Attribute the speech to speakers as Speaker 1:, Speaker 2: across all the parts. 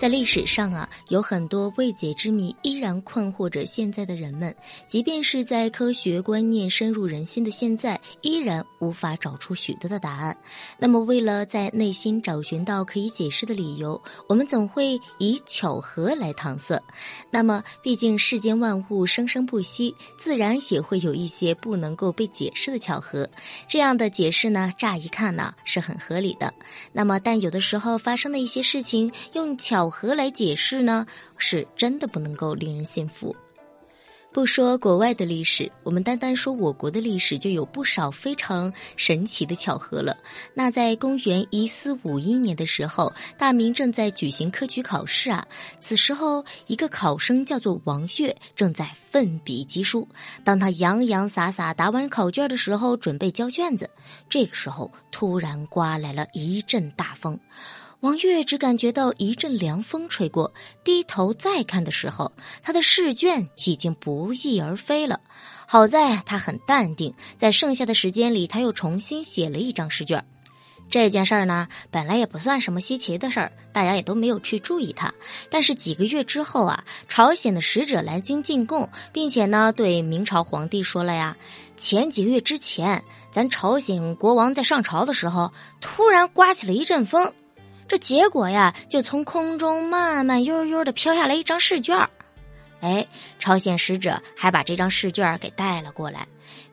Speaker 1: 在历史上啊，有很多未解之谜依然困惑着现在的人们，即便是在科学观念深入人心的现在，依然无法找出许多的答案。那么，为了在内心找寻到可以解释的理由，我们总会以巧合来搪塞。那么，毕竟世间万物生生不息，自然也会有一些不能够被解释的巧合。这样的解释呢，乍一看呢是很合理的。那么，但有的时候发生的一些事情，用巧何来解释呢，是真的不能够令人信服。不说国外的历史，我们单单说我国的历史，就有不少非常神奇的巧合了。那在公元一四五一年的时候，大明正在举行科举考试啊。此时候，一个考生叫做王岳，正在奋笔疾书。当他洋洋洒洒答完考卷的时候，准备交卷子，这个时候突然刮来了一阵大风。王月只感觉到一阵凉风吹过，低头再看的时候，他的试卷已经不翼而飞了。好在他很淡定，在剩下的时间里，他又重新写了一张试卷。这件事儿呢，本来也不算什么稀奇的事儿，大家也都没有去注意它。但是几个月之后啊，朝鲜的使者来京进贡，并且呢，对明朝皇帝说了呀：前几个月之前，咱朝鲜国王在上朝的时候，突然刮起了一阵风。这结果呀，就从空中慢慢悠悠的飘下来一张试卷哎，朝鲜使者还把这张试卷给带了过来。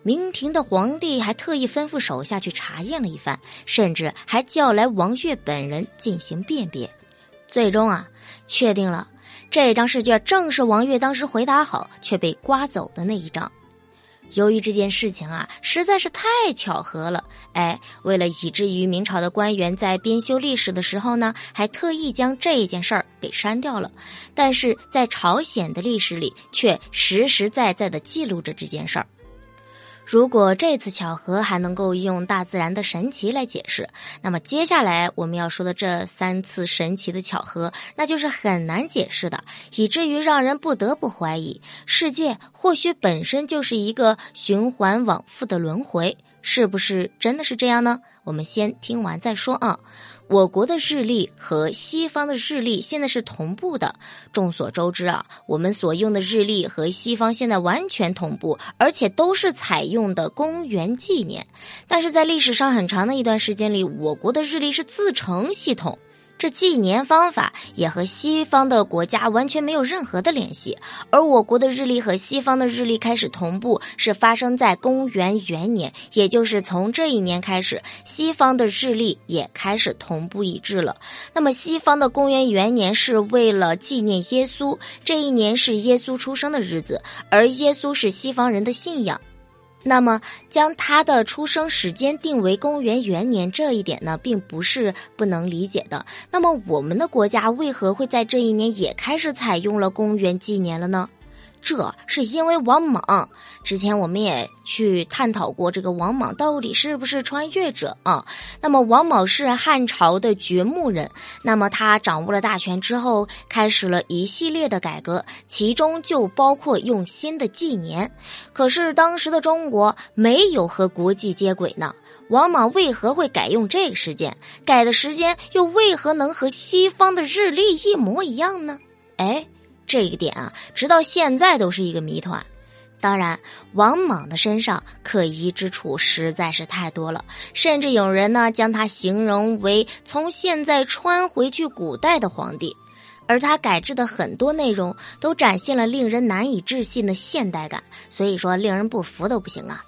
Speaker 1: 明廷的皇帝还特意吩咐手下去查验了一番，甚至还叫来王悦本人进行辨别。最终啊，确定了这张试卷正是王悦当时回答好却被刮走的那一张。由于这件事情啊实在是太巧合了，哎，为了以至于明朝的官员在编修历史的时候呢，还特意将这件事儿给删掉了，但是在朝鲜的历史里却实实在在的记录着这件事儿。如果这次巧合还能够用大自然的神奇来解释，那么接下来我们要说的这三次神奇的巧合，那就是很难解释的，以至于让人不得不怀疑世界或许本身就是一个循环往复的轮回，是不是真的是这样呢？我们先听完再说啊。我国的日历和西方的日历现在是同步的。众所周知啊，我们所用的日历和西方现在完全同步，而且都是采用的公元纪年。但是在历史上很长的一段时间里，我国的日历是自成系统。这纪年方法也和西方的国家完全没有任何的联系，而我国的日历和西方的日历开始同步，是发生在公元元年，也就是从这一年开始，西方的日历也开始同步一致了。那么，西方的公元元年是为了纪念耶稣，这一年是耶稣出生的日子，而耶稣是西方人的信仰。那么，将他的出生时间定为公元元年这一点呢，并不是不能理解的。那么，我们的国家为何会在这一年也开始采用了公元纪年了呢？这是因为王莽，之前我们也去探讨过这个王莽到底是不是穿越者啊？那么王莽是汉朝的掘墓人，那么他掌握了大权之后，开始了一系列的改革，其中就包括用新的纪年。可是当时的中国没有和国际接轨呢，王莽为何会改用这个时间？改的时间又为何能和西方的日历一模一样呢？哎。这一点啊，直到现在都是一个谜团。当然，王莽的身上可疑之处实在是太多了，甚至有人呢将他形容为从现在穿回去古代的皇帝，而他改制的很多内容都展现了令人难以置信的现代感，所以说令人不服都不行啊。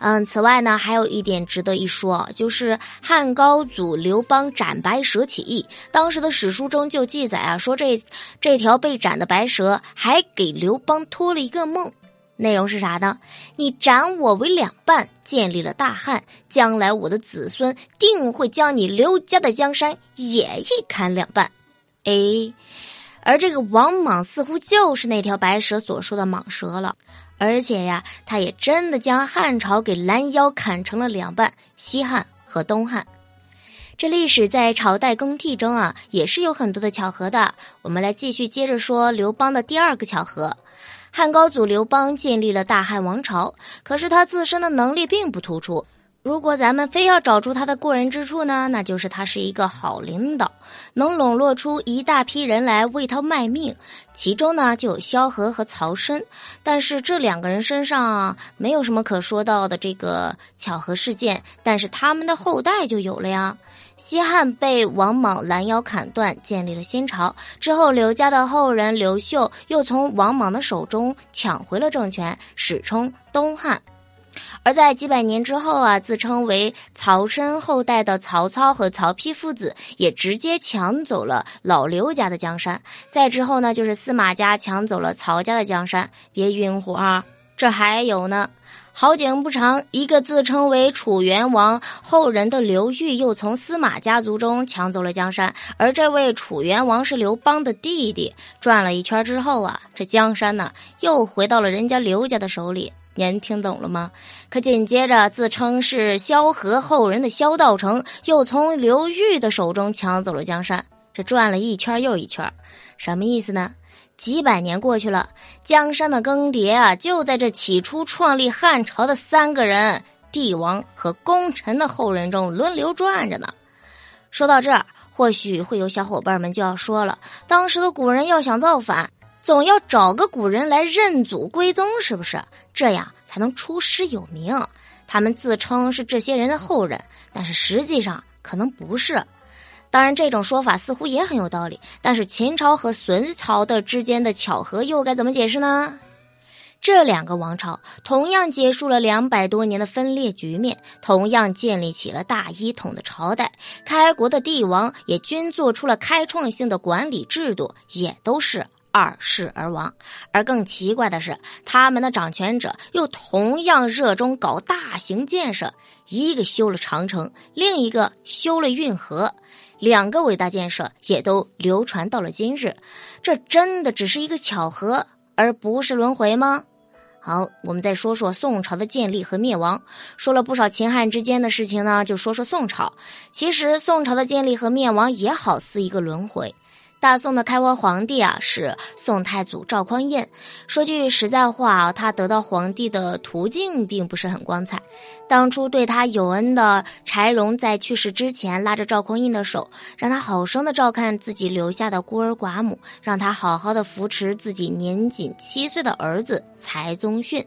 Speaker 1: 嗯，此外呢，还有一点值得一说，就是汉高祖刘邦斩白蛇起义，当时的史书中就记载啊，说这这条被斩的白蛇还给刘邦托了一个梦，内容是啥呢？你斩我为两半，建立了大汉，将来我的子孙定会将你刘家的江山也一砍两半。哎，而这个王莽似乎就是那条白蛇所说的蟒蛇了。而且呀，他也真的将汉朝给拦腰砍成了两半，西汉和东汉。这历史在朝代更替中啊，也是有很多的巧合的。我们来继续接着说刘邦的第二个巧合：汉高祖刘邦建立了大汉王朝，可是他自身的能力并不突出。如果咱们非要找出他的过人之处呢，那就是他是一个好领导，能笼络出一大批人来为他卖命。其中呢，就有萧何和曹参，但是这两个人身上，没有什么可说到的这个巧合事件，但是他们的后代就有了呀。西汉被王莽拦腰砍断，建立了新朝之后，刘家的后人刘秀又从王莽的手中抢回了政权，史称东汉。而在几百年之后啊，自称为曹参后代的曹操和曹丕父子也直接抢走了老刘家的江山。再之后呢，就是司马家抢走了曹家的江山。别晕乎啊！这还有呢。好景不长，一个自称为楚元王后人的刘裕又从司马家族中抢走了江山。而这位楚元王是刘邦的弟弟。转了一圈之后啊，这江山呢又回到了人家刘家的手里。您听懂了吗？可紧接着，自称是萧何后人的萧道成又从刘裕的手中抢走了江山。这转了一圈又一圈，什么意思呢？几百年过去了，江山的更迭啊，就在这起初创立汉朝的三个人——帝王和功臣的后人中轮流转着呢。说到这儿，或许会有小伙伴们就要说了：当时的古人要想造反。总要找个古人来认祖归宗，是不是？这样才能出师有名。他们自称是这些人的后人，但是实际上可能不是。当然，这种说法似乎也很有道理。但是秦朝和隋朝的之间的巧合又该怎么解释呢？这两个王朝同样结束了两百多年的分裂局面，同样建立起了大一统的朝代。开国的帝王也均做出了开创性的管理制度，也都是。二世而亡，而更奇怪的是，他们的掌权者又同样热衷搞大型建设，一个修了长城，另一个修了运河，两个伟大建设也都流传到了今日。这真的只是一个巧合，而不是轮回吗？好，我们再说说宋朝的建立和灭亡。说了不少秦汉之间的事情呢，就说说宋朝。其实，宋朝的建立和灭亡也好似一个轮回。大宋的开国皇帝啊，是宋太祖赵匡胤。说句实在话啊，他得到皇帝的途径并不是很光彩。当初对他有恩的柴荣，在去世之前拉着赵匡胤的手，让他好生的照看自己留下的孤儿寡母，让他好好的扶持自己年仅七岁的儿子柴宗训。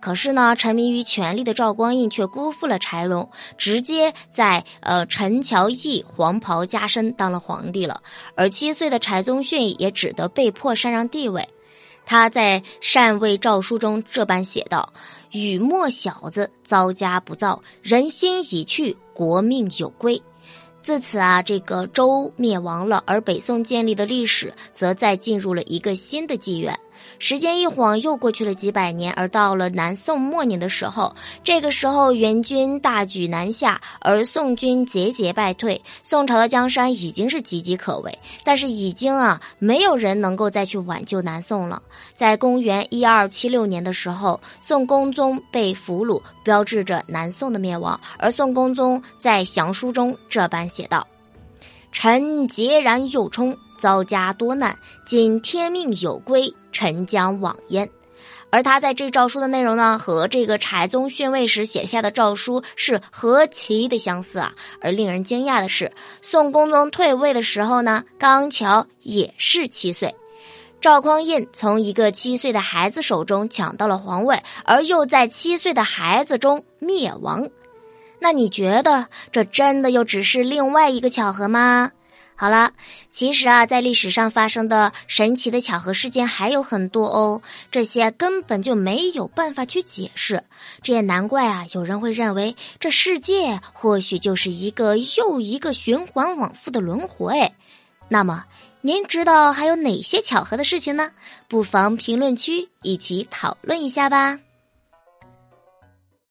Speaker 1: 可是呢，沉迷于权力的赵匡胤却辜负了柴荣，直接在呃陈桥驿黄袍加身当了皇帝了。而七岁。的柴宗训也只得被迫禅让地位。他在禅位诏书中这般写道：“雨墨小子遭家不造，人心已去，国命有归。”自此啊，这个周灭亡了，而北宋建立的历史则再进入了一个新的纪元。时间一晃又过去了几百年，而到了南宋末年的时候，这个时候元军大举南下，而宋军节节败退，宋朝的江山已经是岌岌可危。但是已经啊，没有人能够再去挽救南宋了。在公元一二七六年的时候，宋恭宗被俘虏，标志着南宋的灭亡。而宋恭宗在降书中这般写道：“臣孑然又冲。”遭家多难，今天命有归，臣将往焉。而他在这诏书的内容呢，和这个柴宗训位时写下的诏书是何其的相似啊！而令人惊讶的是，宋恭宗退位的时候呢，刚巧也是七岁。赵匡胤从一个七岁的孩子手中抢到了皇位，而又在七岁的孩子中灭亡。那你觉得这真的又只是另外一个巧合吗？好了，其实啊，在历史上发生的神奇的巧合事件还有很多哦，这些根本就没有办法去解释。这也难怪啊，有人会认为这世界或许就是一个又一个循环往复的轮回。那么，您知道还有哪些巧合的事情呢？不妨评论区一起讨论一下吧。